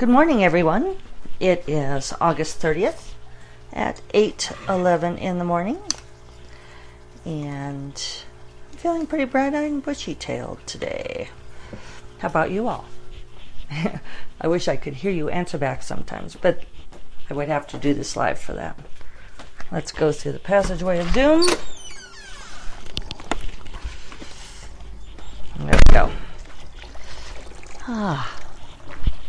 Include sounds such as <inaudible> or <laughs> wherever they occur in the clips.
Good morning, everyone. It is August 30th at 8:11 in the morning, and I'm feeling pretty bright-eyed and bushy-tailed today. How about you all? <laughs> I wish I could hear you answer back sometimes, but I would have to do this live for that. Let's go through the passageway of doom. There we go. Ah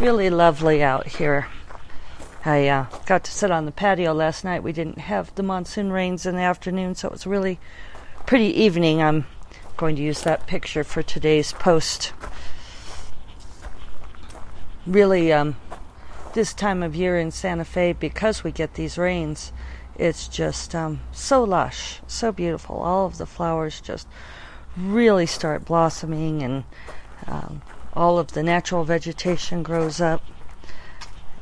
really lovely out here. I uh, got to sit on the patio last night. We didn't have the monsoon rains in the afternoon, so it was really pretty evening. I'm going to use that picture for today's post. Really, um, this time of year in Santa Fe, because we get these rains, it's just um, so lush, so beautiful. All of the flowers just really start blossoming and um, all of the natural vegetation grows up.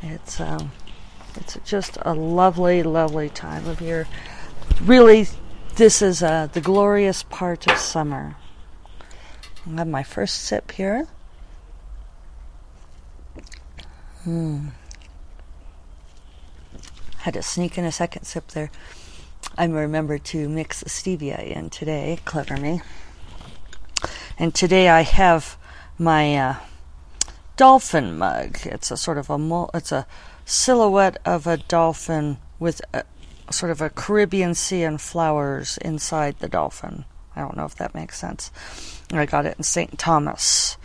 It's um, it's just a lovely, lovely time of year. Really, this is uh, the glorious part of summer. I have my first sip here. Hmm. Had to sneak in a second sip there. I remember to mix stevia in today. Clever me. And today I have my uh, dolphin mug. It's a sort of a it's a silhouette of a dolphin with a, sort of a Caribbean sea and flowers inside the dolphin. I don't know if that makes sense. I got it in St. Thomas.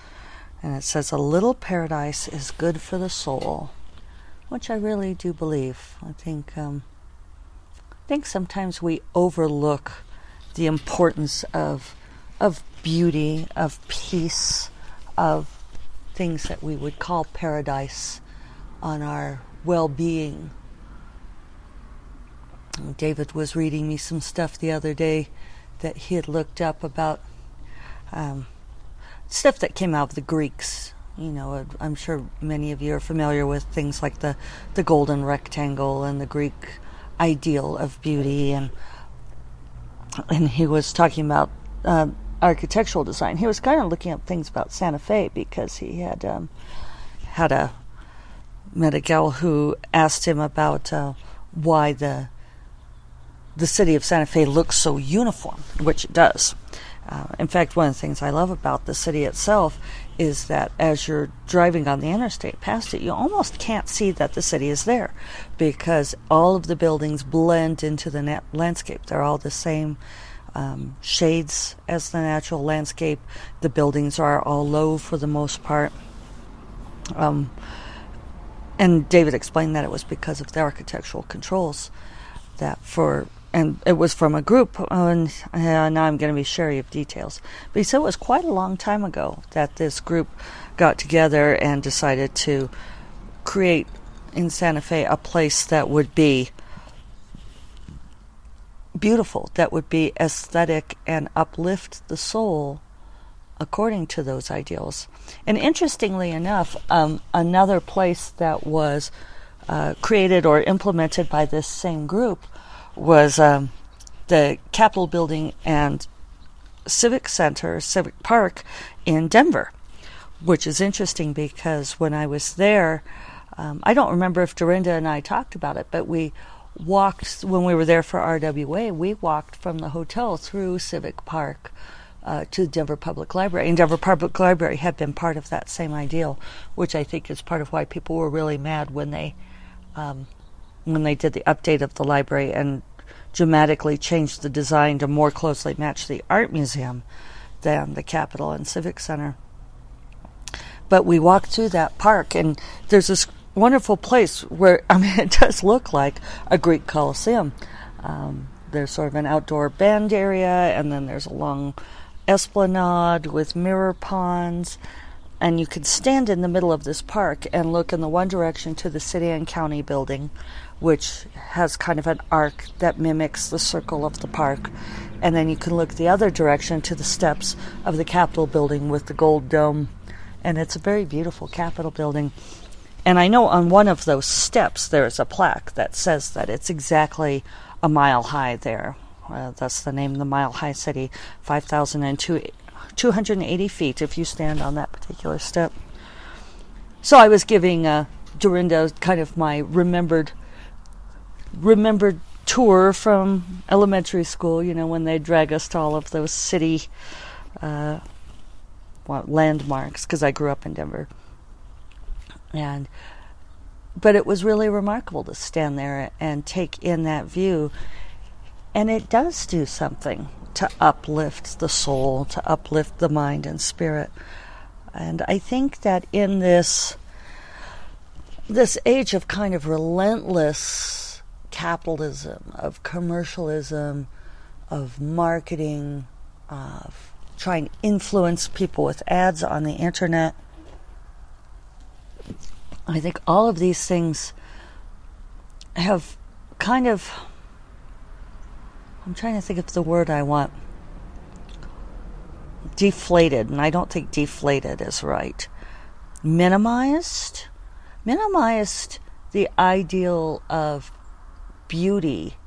And it says, A little paradise is good for the soul, which I really do believe. I think, um, I think sometimes we overlook the importance of, of beauty, of peace, of things that we would call paradise on our well being. David was reading me some stuff the other day that he had looked up about um, stuff that came out of the Greeks. You know, I'm sure many of you are familiar with things like the, the golden rectangle and the Greek ideal of beauty, and and he was talking about uh, architectural design. He was kind of looking up things about Santa Fe because he had um, had a met a gal who asked him about uh, why the the city of Santa Fe looks so uniform, which it does. Uh, in fact, one of the things I love about the city itself is that as you're driving on the interstate past it, you almost can't see that the city is there because all of the buildings blend into the landscape. They're all the same um, shades as the natural landscape. The buildings are all low for the most part. Um, and David explained that it was because of the architectural controls that for and it was from a group and uh, now I'm going to be sharing of details but he said it was quite a long time ago that this group got together and decided to create in Santa Fe a place that would be beautiful, that would be aesthetic and uplift the soul according to those ideals. And interestingly enough, um, another place that was uh, created or implemented by this same group was um, the Capitol Building and Civic Center, Civic Park in Denver, which is interesting because when I was there, um, I don't remember if Dorinda and I talked about it, but we walked when we were there for RWA. We walked from the hotel through Civic Park uh, to the Denver Public Library, and Denver Public Library had been part of that same ideal, which I think is part of why people were really mad when they um, when they did the update of the library and dramatically changed the design to more closely match the art museum than the Capitol and Civic Center. But we walked through that park, and there's this wonderful place where <laughs> I mean it does look like a Greek Colosseum. Um, there's sort of an outdoor band area, and then there's a long esplanade with mirror ponds. And you can stand in the middle of this park and look in the one direction to the city and county building, which has kind of an arc that mimics the circle of the park. And then you can look the other direction to the steps of the Capitol building with the gold dome. And it's a very beautiful Capitol building. And I know on one of those steps there's a plaque that says that it's exactly a mile high there. Uh, that's the name the Mile High City, 5,280 feet if you stand on that particular step. So I was giving uh, Dorinda, kind of my remembered remembered tour from elementary school. You know, when they drag us to all of those city uh, well, landmarks, because I grew up in Denver, and but it was really remarkable to stand there and take in that view. And it does do something to uplift the soul, to uplift the mind and spirit. And I think that in this this age of kind of relentless capitalism, of commercialism, of marketing, of trying to influence people with ads on the internet, I think all of these things have kind of. I'm trying to think of the word I want. Deflated, and I don't think deflated is right. Minimized? Minimized the ideal of beauty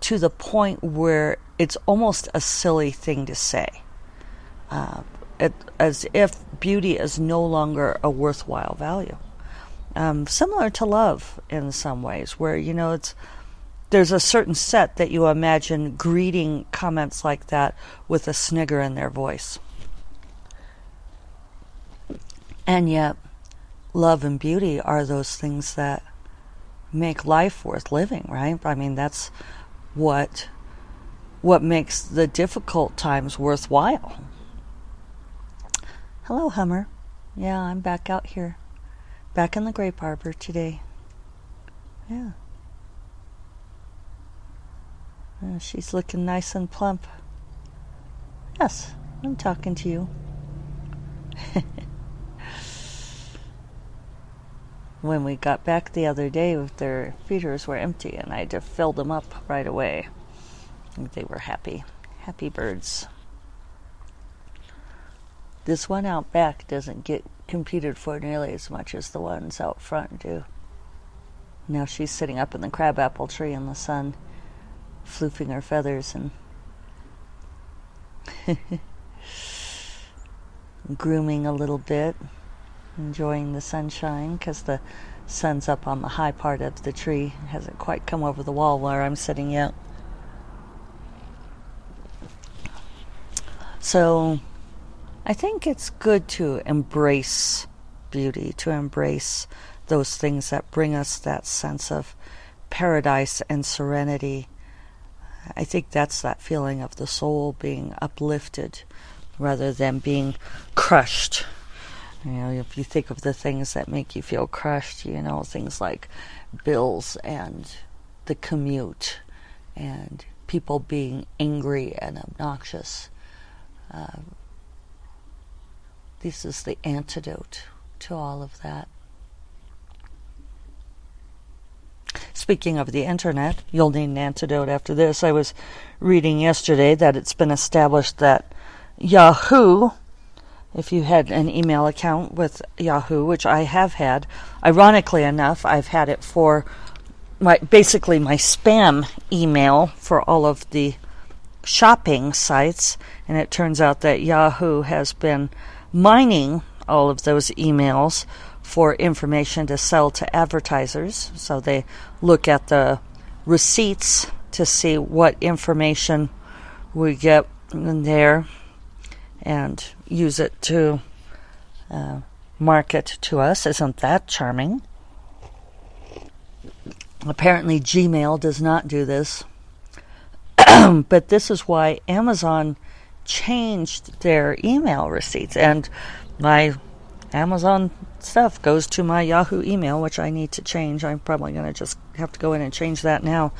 to the point where it's almost a silly thing to say. Uh, it, as if beauty is no longer a worthwhile value um, similar to love in some ways, where you know it's there's a certain set that you imagine greeting comments like that with a snigger in their voice, and yet love and beauty are those things that make life worth living, right? I mean, that's what what makes the difficult times worthwhile. Hello, Hummer. Yeah, I'm back out here. Back in the grape arbor today. Yeah. She's looking nice and plump. Yes, I'm talking to you. <laughs> when we got back the other day, their feeders were empty, and I had to fill them up right away. They were happy, happy birds. This one out back doesn't get competed for nearly as much as the ones out front do. Now she's sitting up in the crabapple tree in the sun, floofing her feathers and <laughs> grooming a little bit, enjoying the sunshine because the sun's up on the high part of the tree. Hasn't quite come over the wall where I'm sitting yet. So I think it's good to embrace beauty, to embrace those things that bring us that sense of paradise and serenity. I think that's that feeling of the soul being uplifted rather than being crushed. You know, if you think of the things that make you feel crushed, you know, things like bills and the commute and people being angry and obnoxious. Uh, this is the antidote to all of that. Speaking of the internet, you'll need an antidote after this. I was reading yesterday that it's been established that Yahoo, if you had an email account with Yahoo, which I have had, ironically enough, I've had it for my basically my spam email for all of the shopping sites, and it turns out that Yahoo has been mining all of those emails for information to sell to advertisers. So they look at the receipts to see what information we get in there and use it to uh, market to us. Isn't that charming? Apparently, Gmail does not do this. <clears throat> but this is why Amazon changed their email receipts, and my Amazon stuff goes to my Yahoo email, which I need to change. I'm probably going to just have to go in and change that now.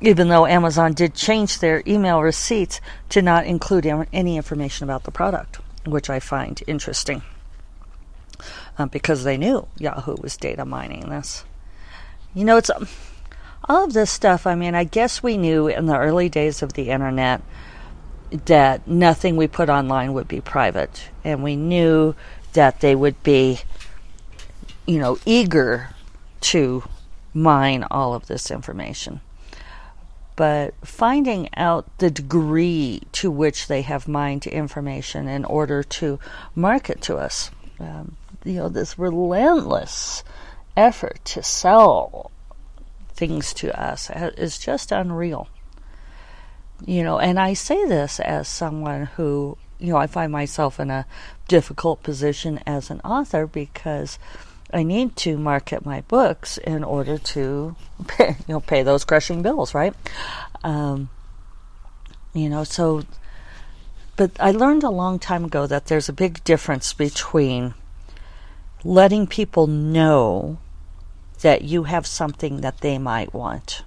Even though Amazon did change their email receipts to not include any information about the product, which I find interesting um, because they knew Yahoo was data mining this. You know, it's um, all of this stuff. I mean, I guess we knew in the early days of the internet that nothing we put online would be private. And we knew that they would be, you know, eager to mine all of this information. But finding out the degree to which they have mined information in order to market to us, um, you know, this relentless effort to sell things to us is just unreal. You know, and I say this as someone who, you know, I find myself in a difficult position as an author because I need to market my books in order to pay, <laughs> you know, pay those crushing bills, right? Um, you know, so, but I learned a long time ago that there's a big difference between letting people know that you have something that they might want,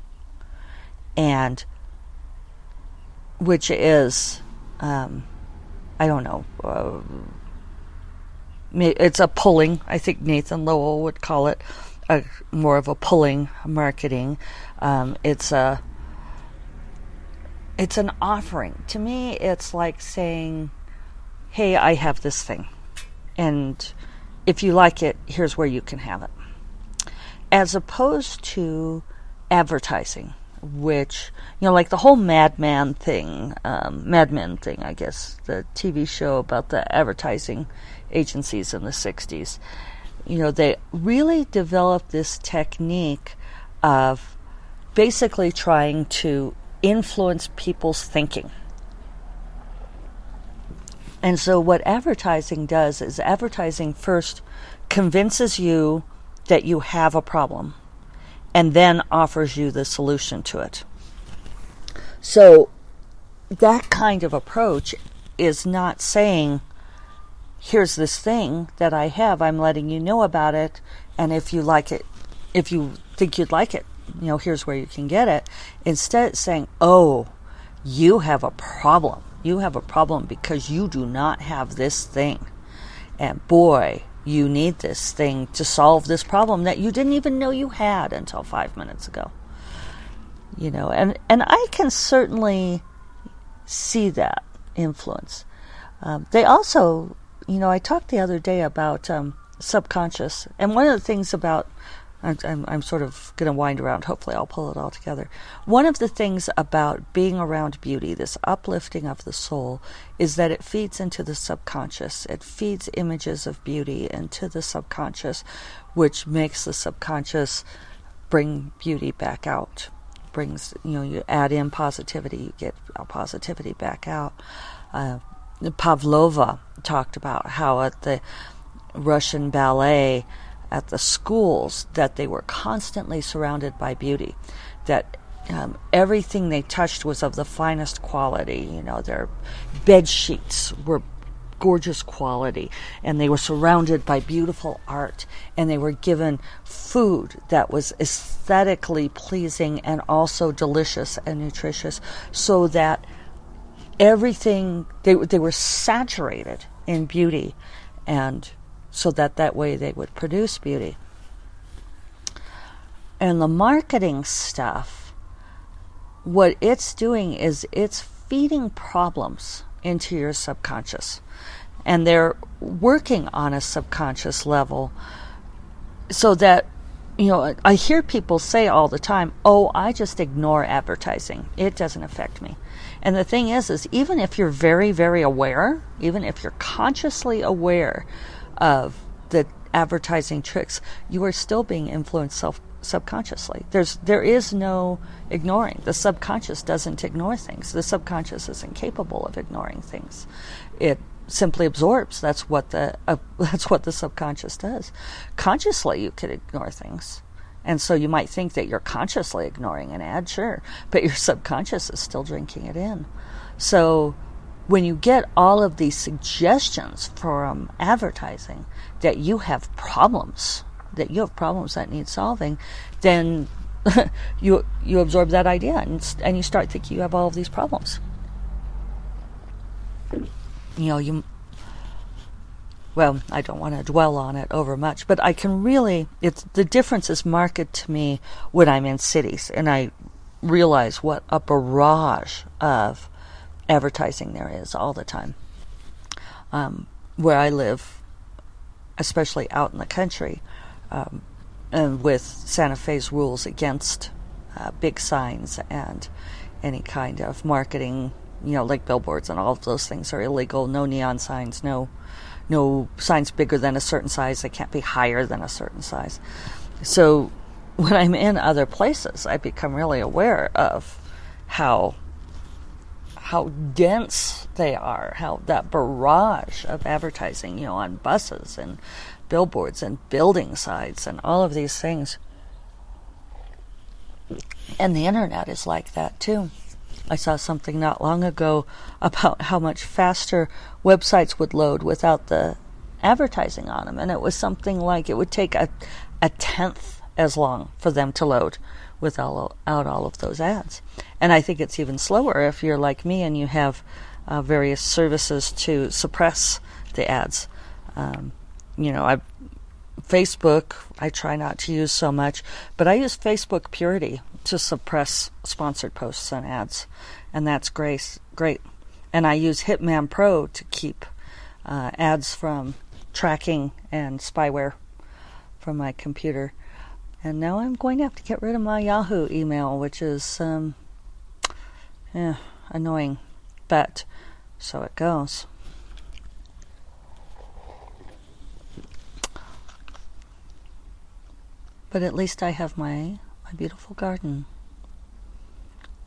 and which is, um, I don't know, uh, it's a pulling. I think Nathan Lowell would call it a, more of a pulling marketing. Um, it's a it's an offering. To me, it's like saying, "Hey, I have this thing, and if you like it, here's where you can have it." As opposed to advertising, which you know, like the whole Madman thing, um, Mad Men thing, I guess, the TV show about the advertising agencies in the 60s. You know, they really developed this technique of basically trying to influence people's thinking. And so, what advertising does is advertising first convinces you that you have a problem and then offers you the solution to it. So, that kind of approach is not saying, here's this thing that I have, I'm letting you know about it, and if you like it, if you think you'd like it, you know, here's where you can get it. Instead, saying, oh, you have a problem. You have a problem because you do not have this thing. And boy, you need this thing to solve this problem that you didn't even know you had until five minutes ago. You know, and, and I can certainly see that influence. Um, they also, you know, I talked the other day about um, subconscious, and one of the things about I'm, I'm, sort of going to wind around. Hopefully, I'll pull it all together. One of the things about being around beauty, this uplifting of the soul, is that it feeds into the subconscious. It feeds images of beauty into the subconscious, which makes the subconscious bring beauty back out. Brings, you know, you add in positivity, you get positivity back out. Uh, Pavlova talked about how at the Russian ballet, at the schools that they were constantly surrounded by beauty, that um, everything they touched was of the finest quality. You know, their bed sheets were gorgeous quality, and they were surrounded by beautiful art, and they were given food that was aesthetically pleasing and also delicious and nutritious, so that everything they they were saturated in beauty and so that that way they would produce beauty. And the marketing stuff, what it's doing is it's feeding problems into your subconscious. And they're working on a subconscious level so that, you know, I hear people say all the time, oh, I just ignore advertising. It doesn't affect me. And the thing is, is even if you're very, very aware, even if you're consciously aware of the advertising tricks, you are still being influenced self subconsciously. There's there is no ignoring. The subconscious doesn't ignore things. The subconscious is incapable of ignoring things. It simply absorbs. That's what the uh, <laughs> that's what the subconscious does. Consciously, you could ignore things. And so you might think that you're consciously ignoring an ad, sure, but your subconscious is still drinking it in. So when you get all of these suggestions from advertising that you have problems, that you have problems that need solving, then <laughs> you you absorb that idea and and you start thinking you have all of these problems. You know, you well, I don't want to dwell on it over much, but I can really it's the difference is marked to me when I'm in cities and I realize what a barrage of advertising there is all the time. Um, where I live, especially out in the country, um, and with Santa Fe's rules against uh, big signs and any kind of marketing, you know, like billboards and all of those things are illegal. No neon signs, no no signs bigger than a certain size. They can't be higher than a certain size. So when I'm in other places, I become really aware of how how dense they are, how that barrage of advertising, you know, on buses and billboards and building sites and all of these things. And the internet is like that too. I saw something not long ago about how much faster websites would load without the advertising on them. And it was something like it would take a, a tenth as long for them to load without all of those ads. And I think it's even slower if you're like me and you have uh, various services to suppress the ads. Um, you know, I Facebook I try not to use so much, but I use Facebook Purity to suppress sponsored posts and ads, and that's great. Great, and I use Hitman Pro to keep uh, ads from tracking and spyware from my computer. And now I'm going to have to get rid of my Yahoo email, which is um, yeah, annoying, but so it goes. But at least I have my my beautiful garden.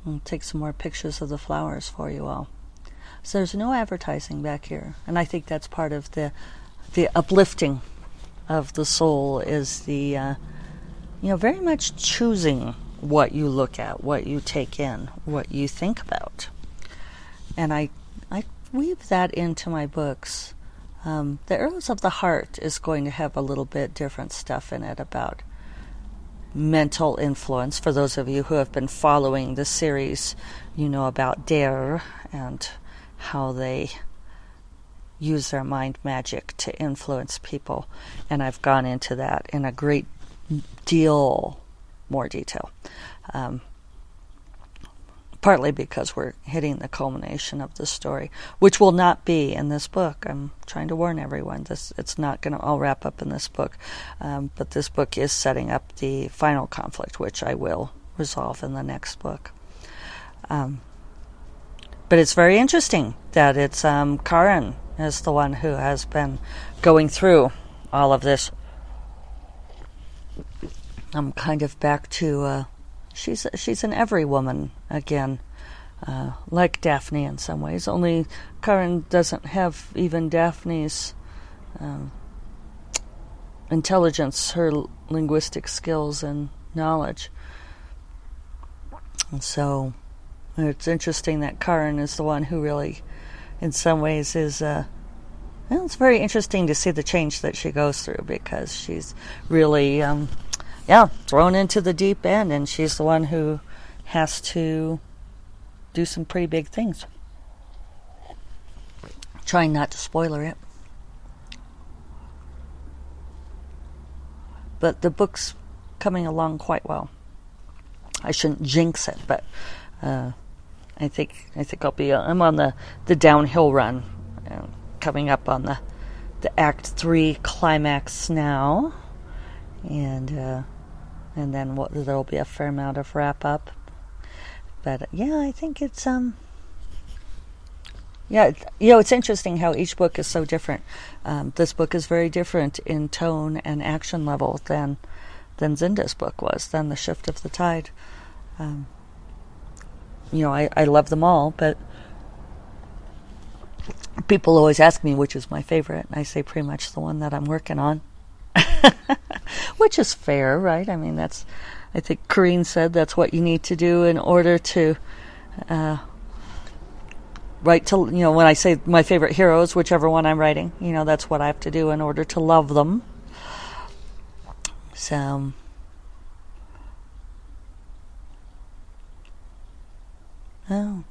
I'll take some more pictures of the flowers for you all. So there's no advertising back here, and I think that's part of the the uplifting of the soul is the uh, you know very much choosing what you look at, what you take in, what you think about, and I I weave that into my books. Um, the Arrows of the Heart is going to have a little bit different stuff in it about mental influence. For those of you who have been following the series, you know about Deyrr and how they use their mind magic to influence people. And I've gone into that in a great deal more detail. Um, partly because we're hitting the culmination of the story, which will not be in this book. I'm trying to warn everyone this it's not going to all wrap up in this book, um, but this book is setting up the final conflict, which I will resolve in the next book. Um, but it's very interesting that it's um, Karyn is the one who has been going through all of this. I'm kind of back to. Uh, she's she's an every woman again, uh, like Dafne in some ways. Only Karyn doesn't have even Dafne's um, intelligence, her linguistic skills and knowledge. And so it's interesting that Karyn is the one who really, in some ways, is. Uh, well, it's very interesting to see the change that she goes through because she's really um, yeah, thrown into the deep end, and she's the one who has to do some pretty big things. Trying not to spoiler it. But the book's coming along quite well. I shouldn't jinx it, but uh, I think I think I'll be. Uh, I'm on the the downhill run, uh, coming up on the the Act Three climax now, and uh, and then what, there'll be a fair amount of wrap up. But yeah, I think it's um. Yeah, you know, it's interesting how each book is so different. Um, this book is very different in tone and action level than than Zynda's book was, than The Shift of the Tide. Um, you know, I, I love them all, but people always ask me which is my favorite, and I say pretty much the one that I'm working on. <laughs> Which is fair, right? I mean, that's, I think Corrine said that's what you need to do in order to, uh, write to, you know, when I say my favorite heroes, whichever one I'm writing, you know, that's what I have to do in order to love them. So, oh,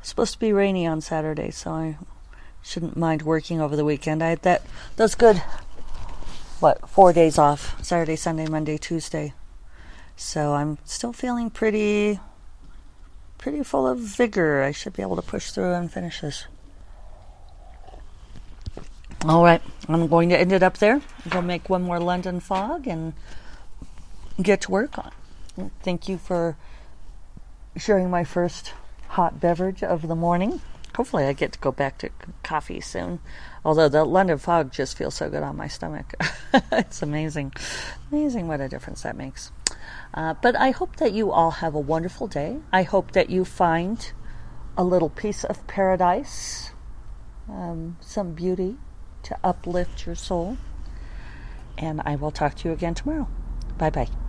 it's supposed to be rainy on Saturday, so I shouldn't mind working over the weekend. I that that's good what four days off Saturday, Sunday, Monday, Tuesday. So I'm still feeling pretty pretty full of vigor. I should be able to push through and finish this. All right, I'm going to end it up there. Go make one more London fog and get to work on. Thank you for sharing my first hot beverage of the morning hopefully I get to go back to coffee soon. Although the London fog just feels so good on my stomach. <laughs> it's amazing. Amazing what a difference that makes. Uh, but I hope that you all have a wonderful day. I hope that you find a little piece of paradise, um, some beauty to uplift your soul. And I will talk to you again tomorrow. Bye bye.